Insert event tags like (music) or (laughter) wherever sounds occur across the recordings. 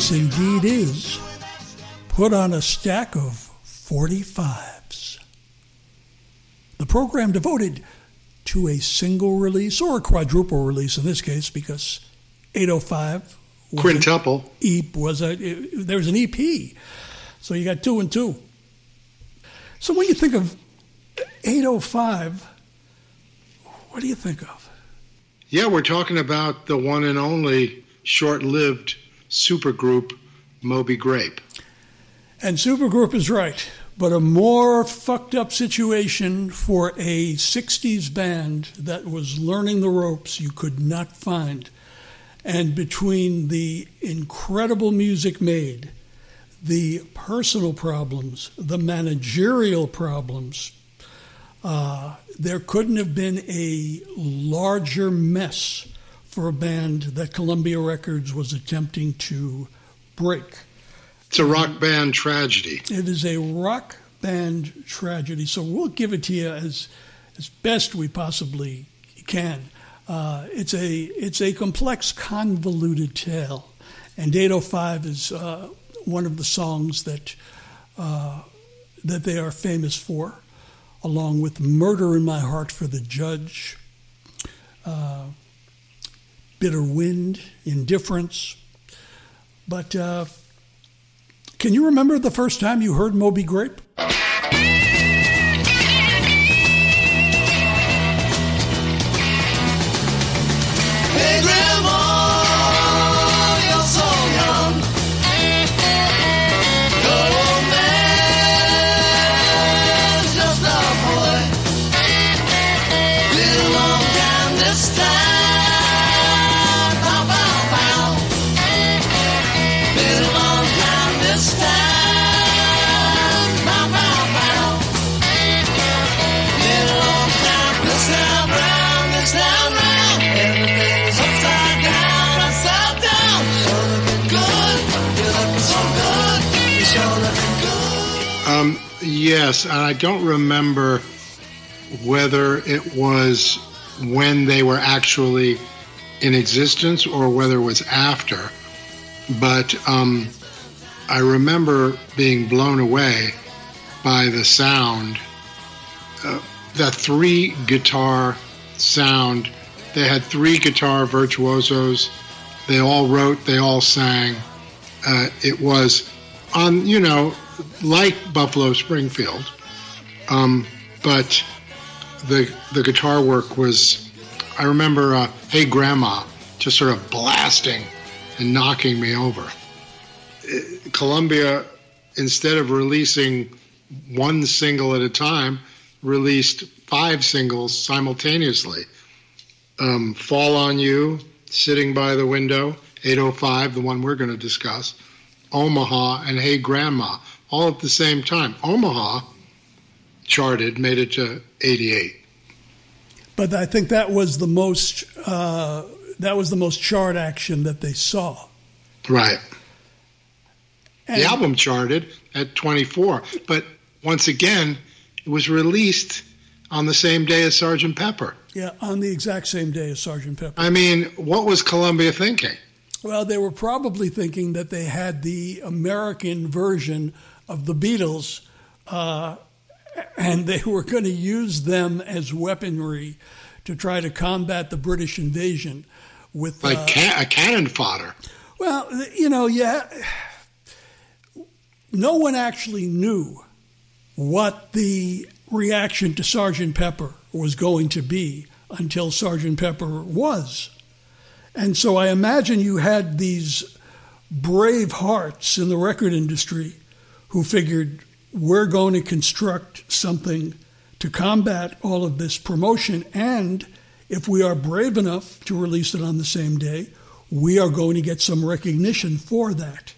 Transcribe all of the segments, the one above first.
this indeed is Put on a Stack of 45s. The program devoted to a single release or a quadruple release in this case because 805 Quintuple. EP was a it- there was an EP. So you got two and two. So when you think of 805, what do you think of? Yeah, we're talking about the one and only short-lived supergroup Moby Grape. And Supergroup is right, but a more fucked up situation for a 60s band that was learning the ropes you could not find. And between the incredible music made, the personal problems, the managerial problems, uh, there couldn't have been a larger mess for a band that Columbia Records was attempting to break. It's a rock band tragedy. It is a rock band tragedy, so we'll give it to you as as best we possibly can. Uh, it's a it's a complex, convoluted tale, and 805 is uh, one of the songs that uh, that they are famous for, along with "Murder in My Heart" for the Judge, uh, "Bitter Wind," "Indifference," but. Uh, can you remember the first time you heard Moby Grape? Yes, and I don't remember whether it was when they were actually in existence or whether it was after. But um, I remember being blown away by the sound, uh, the three guitar sound. They had three guitar virtuosos. They all wrote, they all sang. Uh, it was on, you know, like Buffalo Springfield, um, but the the guitar work was. I remember, uh, "Hey Grandma," just sort of blasting and knocking me over. Uh, Columbia, instead of releasing one single at a time, released five singles simultaneously. Um, "Fall on You," "Sitting by the Window," "805," the one we're going to discuss, "Omaha," and "Hey Grandma," all at the same time. Omaha charted, made it to 88. But I think that was the most uh, that was the most chart action that they saw. Right. And The album charted at 24, but once again, it was released on the same day as Sergeant Pepper. yeah, on the exact same day as Sergeant Pepper. I mean, what was Columbia thinking? Well, they were probably thinking that they had the American version of the Beatles, uh, and they were going to use them as weaponry to try to combat the British invasion. With Like uh, ca- a cannon fodder. Well, you know, yeah. No one actually knew what the reaction to Sergeant Pepper was going to be until Sergeant Pepper was. And so I imagine you had these brave hearts in the record industry who figured we're going to construct something to combat all of this promotion. And if we are brave enough to release it on the same day, we are going to get some recognition for that.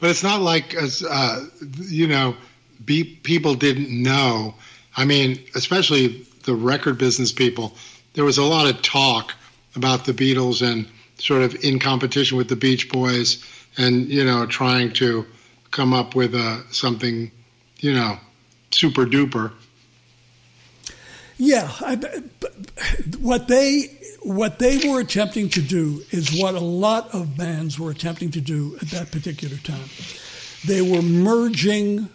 But it's not like, as uh, you know, be, people didn't know. I mean, especially the record business people, there was a lot of talk about the Beatles and sort of in competition with the Beach Boys and, you know, trying to come up with uh, something, you know, super duper. Yeah, I, what they what they were attempting to do is what a lot of bands were attempting to do at that particular time. They were merging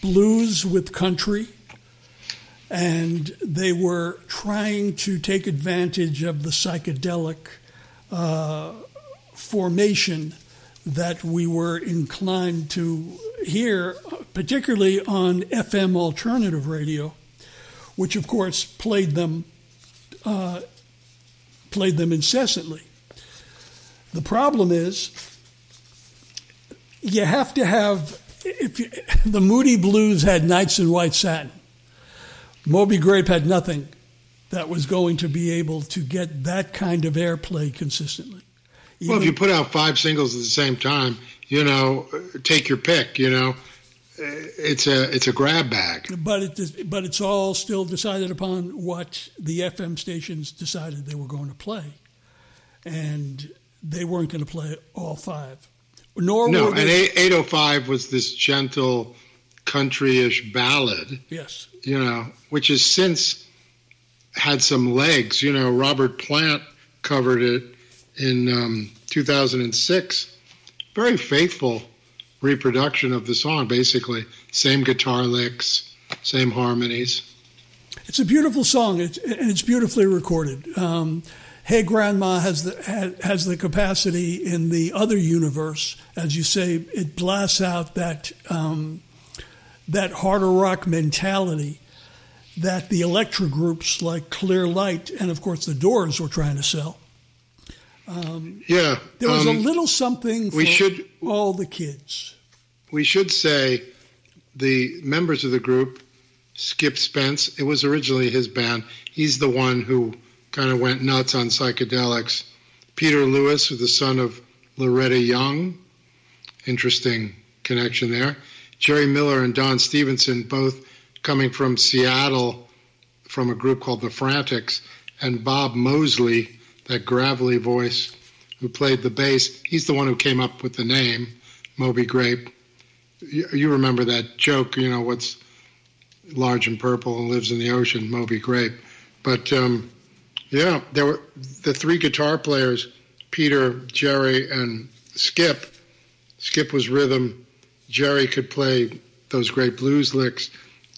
blues with country, and they were trying to take advantage of the psychedelic uh, formation that we were inclined to hear, particularly on FM alternative radio, which of course played them uh, played them incessantly. The problem is you have to have if you, the Moody Blues had Nights in White Satin. Moby Grape had nothing that was going to be able to get that kind of airplay consistently. Well, if you put out five singles at the same time, you know, take your pick. You know, it's a it's a grab bag. But it but it's all still decided upon what the FM stations decided they were going to play, and they weren't going to play all five. Nor no, were and 805 was this gentle country-ish ballad. yes, you know, which has since had some legs. You know, Robert Plant covered it in um, 2006. Very faithful reproduction of the song, basically. Same guitar licks, same harmonies. It's a beautiful song, it's, and it's beautifully recorded. Um, hey, Grandma has the ha- has the capacity in the other universe, as you say, it blasts out that um, that harder rock mentality that the electro groups like Clear Light and of course the Doors were trying to sell. Yeah. There was um, a little something for we should- all the kids. we should say the members of the group, Skip Spence, it was originally his band. He's the one who kind of went nuts on psychedelics. Peter Lewis, who's the son of Loretta Young, interesting connection there. Jerry Miller and Don Stevenson, both coming from Seattle from a group called the Frantics, and Bob Mosley, that gravelly voice who played the bass. He's the one who came up with the name, Moby Grape you you remember that joke, you know, what's large and purple and lives in the ocean, Moby Grape. But um, yeah, there were the three guitar players, Peter, Jerry, and Skip. Skip was rhythm. Jerry could play those great blues licks,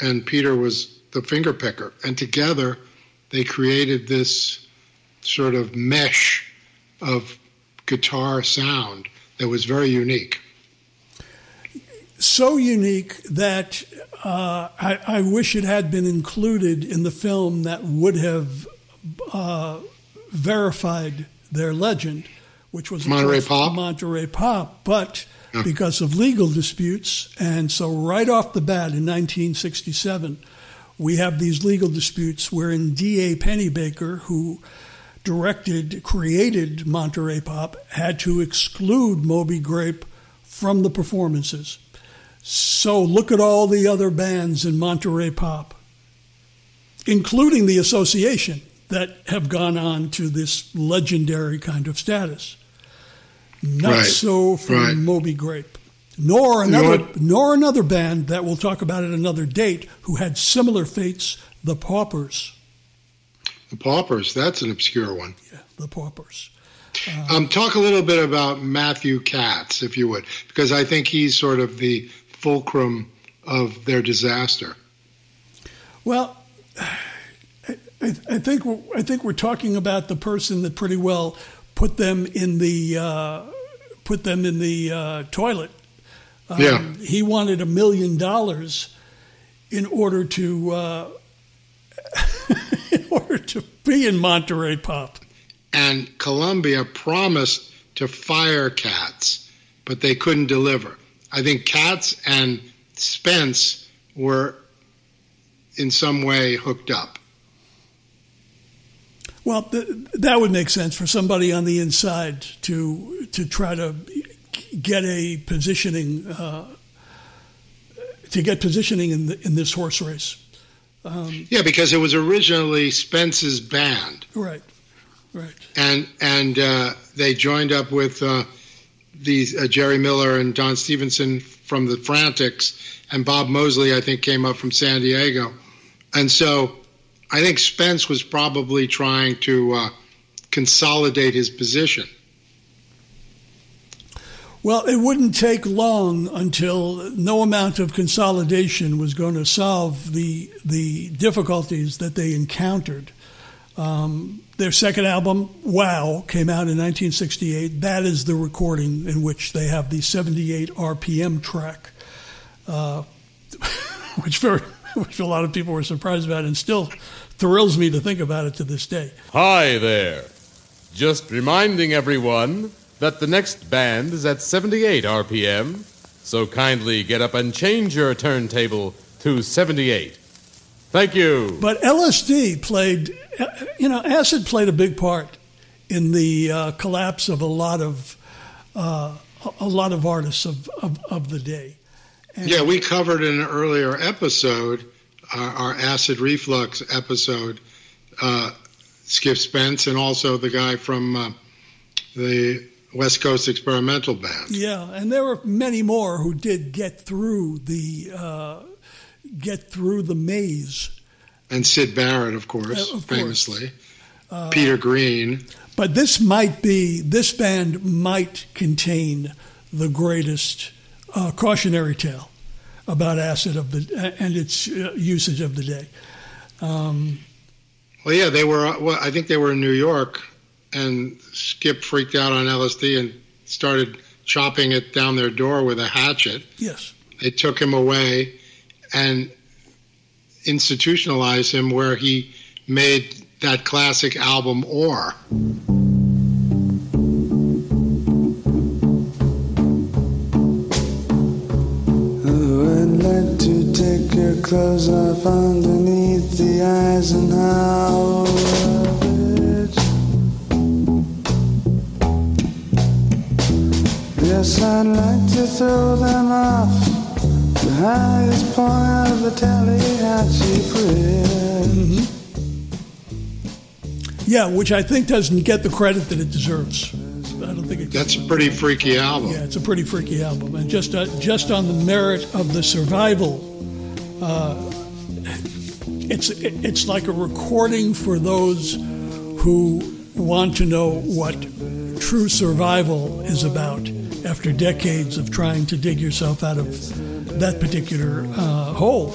and Peter was the finger picker. And together, they created this sort of mesh of guitar sound that was very unique. so unique that uh, I, I wish it had been included in the film that would have uh, verified their legend, which was Monterey Pop? Monterey Pop. But because of legal disputes, and so right off the bat in 1967, we have these legal disputes wherein D.A. Pennebaker, who directed, created Monterey Pop, had to exclude Moby Grape from the performances. So look at all the other bands in Monterey Pop, including the association that have gone on to this legendary kind of status. Not Right, so for right. Moby Grape, nor You know another, nor another band that we'll talk about at another date who had similar fates, the Paupers. The Paupers, that's an obscure one. Yeah, the Paupers. Um, talk a little bit about Matthew Katz, if you would, because I think he's sort of the fulcrum of their disaster. Well, I, I think we're, I think we're talking about the person that pretty well put them in the uh, put them in the uh, toilet. Um, Yeah. he wanted a million dollars in order to uh, (laughs) in order to be in Monterey Pop. And Columbia promised to fire Katz, but they couldn't deliver. I think Katz and Spence were in some way hooked up. Well, th- that would make sense for somebody on the inside to to try to get a positioning uh, to get positioning in the, in this horse race. Yeah, because it was originally Spence's band. Right, right. and and uh, they joined up with uh, these uh, Jerry Miller and Don Stevenson from the Frantics, and Bob Mosley, I think, came up from San Diego, and so I think Spence was probably trying to uh, consolidate his position. Well, it wouldn't take long until no amount of consolidation was going to solve the the difficulties that they encountered. Um, their second album, Wow, came out in 1968. That is the recording in which they have the 78 RPM track, uh, (laughs) which very (laughs) which a lot of people were surprised about, and still thrills me to think about it to this day. Hi there. Just reminding everyone that the next band is at 78 RPM, so kindly get up and change your turntable to 78. Thank you. But LSD played, you know, acid played a big part in the uh, collapse of a lot of uh, a lot of artists of, of, of the day. And Yeah, we covered in an earlier episode, our, our acid reflux episode, uh, Skip Spence, and also the guy from uh, the West Coast Experimental Band. Yeah, and there were many more who did get through the uh, get through the maze. And Syd Barrett, of course, Uh, of course. famously. Peter Green. But this might be this band might contain the greatest uh, cautionary tale about acid of the and its uh, usage of the day. Um, Well, yeah, they were. uh, Well, I think they were in New York, and Skip freaked out on LSD and started chopping it down their door with a hatchet. yes, They took him away and institutionalized him, where he made that classic album "Or." Clothes off underneath the eyes Eisenhower bridge. Yes, I'd like to throw them off the highest point of the Tallahatchie Bridge. yeah, which I think doesn't get the credit that it deserves. I don't think it. That's a pretty freaky album. Yeah, it's a pretty freaky album, and just uh, just on the merit of the survival, uh, it's it's like a recording for those who want to know what true survival is about after decades of trying to dig yourself out of that particular uh, hole.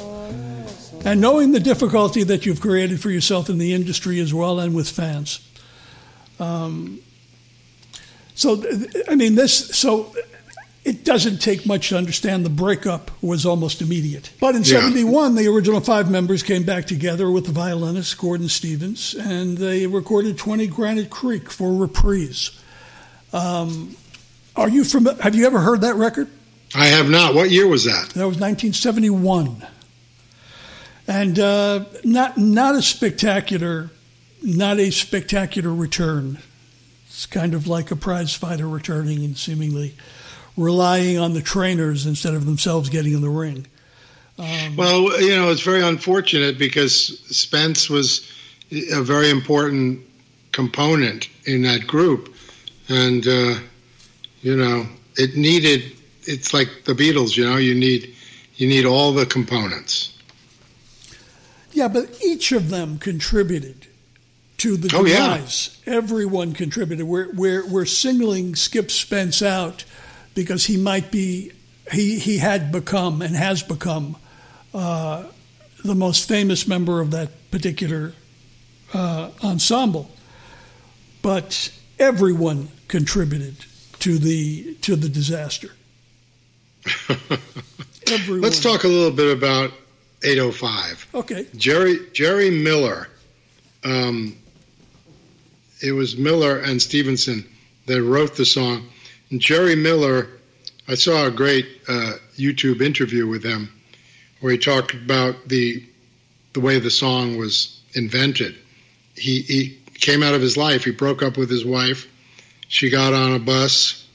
And knowing the difficulty that you've created for yourself in the industry as well and with fans. So, I mean, this, so it doesn't take much to understand the breakup was almost immediate. But in Yeah. 71, the original five members came back together with the violinist Gordon Stevens, and they recorded 20 Granite Creek for reprise. Um, are you from, have you ever heard that record? I have not. What year was that? That was 1971. And uh, not, not a spectacular, not a spectacular return. It's kind of like a prize fighter returning and seemingly relying on the trainers instead of themselves getting in the ring. Well, you know, it's very unfortunate because Spence was a very important component in that group, and uh, you know, it needed. It's like the Beatles. You know, you need you need all the components. Yeah, but each of them contributed to the Oh, yeah. Everyone contributed. We're, we're, we're singling Skip Spence out because he might be, he, he had become and has become uh, the most famous member of that particular uh, ensemble. But everyone contributed to the to the disaster. (laughs) Everyone. Let's talk a little bit about 805. Okay. Jerry Jerry Miller. Um, it was Miller and Stevenson that wrote the song. And Jerry Miller, I saw a great uh, YouTube interview with him where he talked about the the way the song was invented. He he came out of his life. He broke up with his wife. She got on a bus,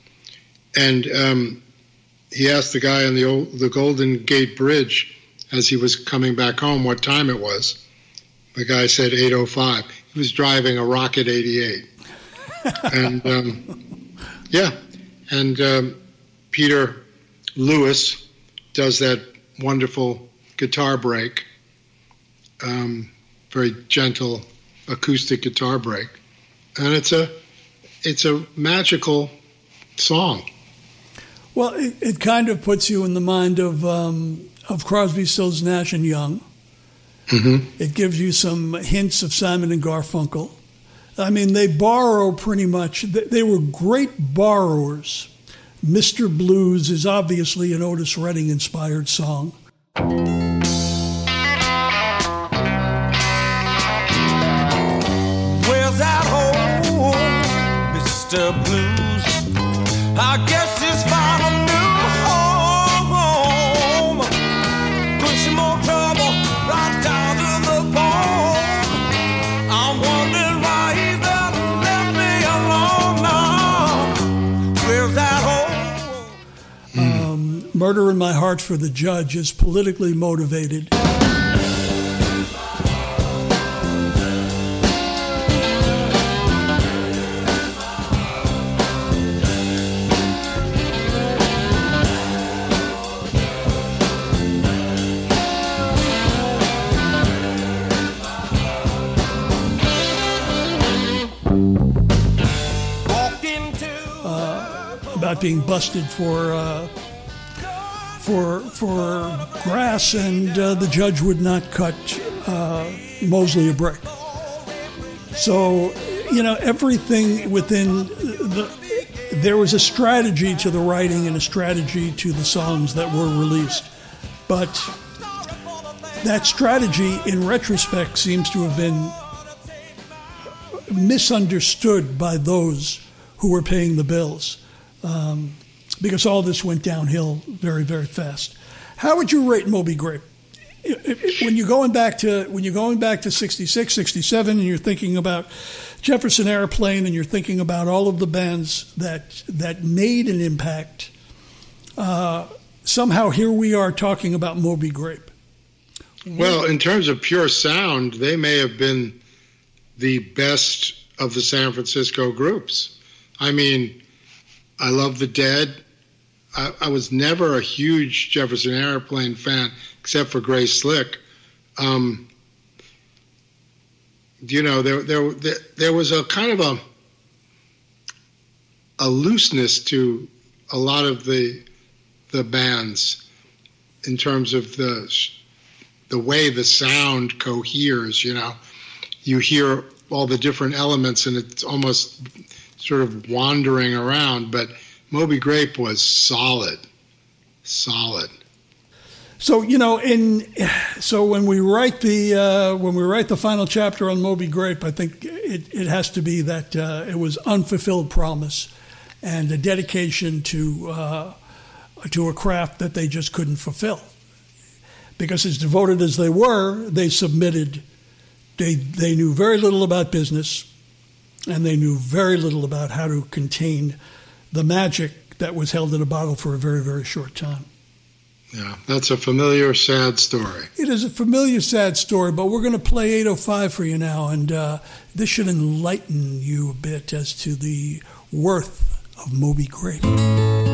and um, he asked the guy on the old, the Golden Gate Bridge as he was coming back home what time it was. The guy said 8:05. He was driving a Rocket 88, and um, yeah, and um, Peter Lewis does that wonderful guitar break. Um, very gentle acoustic guitar break, and it's a it's a magical song. Well, it, it kind of puts you in the mind of um, of Crosby, Stills, Nash and Young. Mm-hmm. It gives you some hints of Simon and Garfunkel. I mean, they borrow pretty much. They were great borrowers. Mr. Blues is obviously an Otis Redding inspired song. Where's that Mr. Blues? I guess he's found Murder in My Heart for the Judge is politically motivated. About being busted for uh, for for grass, and uh, the judge would not cut uh, Mosley a break. So, you know, everything within the there was a strategy to the writing and a strategy to the songs that were released, but that strategy, in retrospect, seems to have been misunderstood by those who were paying the bills um, because all this went downhill very, very fast. How would you rate Moby Grape? When you're going back to when you're going back to 66, 67, and you're thinking about Jefferson Airplane, and you're thinking about all of the bands that that made an impact. Uh, somehow, here we are talking about Moby Grape. Well, in terms of pure sound, they may have been the best of the San Francisco groups. I mean, I love the Dead. I, I was never a huge Jefferson Airplane fan, except for Grace Slick. Um, you know, there, there, there, there was a kind of a a looseness to a lot of the the bands in terms of the the way the sound coheres, you know. You hear all the different elements and it's almost sort of wandering around, but Moby Grape was solid. Solid. So you know, in so when we write the uh, when we write the final chapter on Moby Grape, I think it, it has to be that uh, it was unfulfilled promise and a dedication to uh, to a craft that they just couldn't fulfill. Because as devoted as they were, they submitted. They they knew very little about business, and they knew very little about how to contain the magic that was held in a bottle for a very very short time. Yeah, that's a familiar, sad story. It is a familiar, sad story, but we're going to play 805 for you now, and uh, this should enlighten you a bit as to the worth of Moby Grape.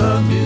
Love you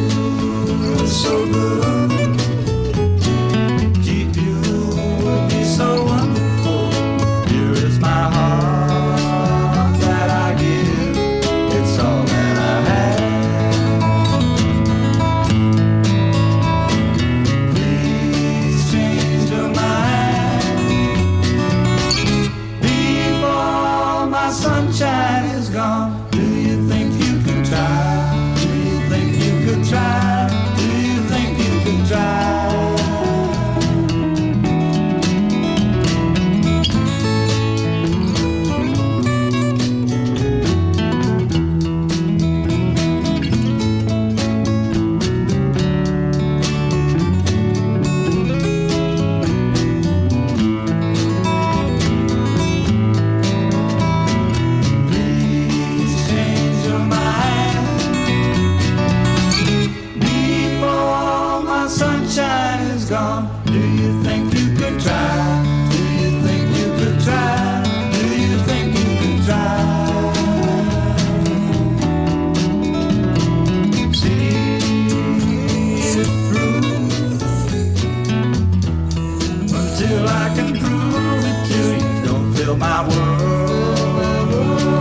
my world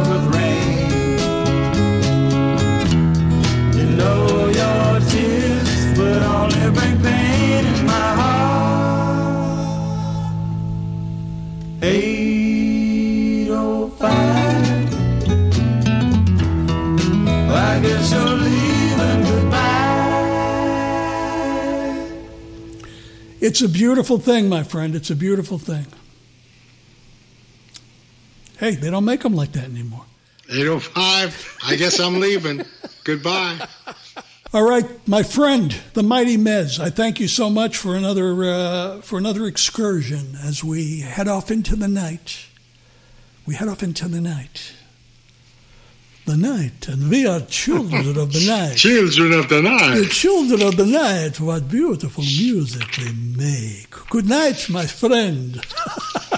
with rain. You know your tears would only bring pain in my heart. Eight oh five. I guess you're leaving goodbye. It's a beautiful thing, my friend. It's a beautiful thing. Hey, they don't make them like that anymore. 805. I guess I'm leaving. Goodbye. All right, my friend, the mighty Mez. I thank you so much for another uh, for another excursion as we head off into the night. We head off into the night. The night, and we are children of the night. (laughs) Children of the night. The children of the night, what beautiful music they make. Good night, my friend. (laughs)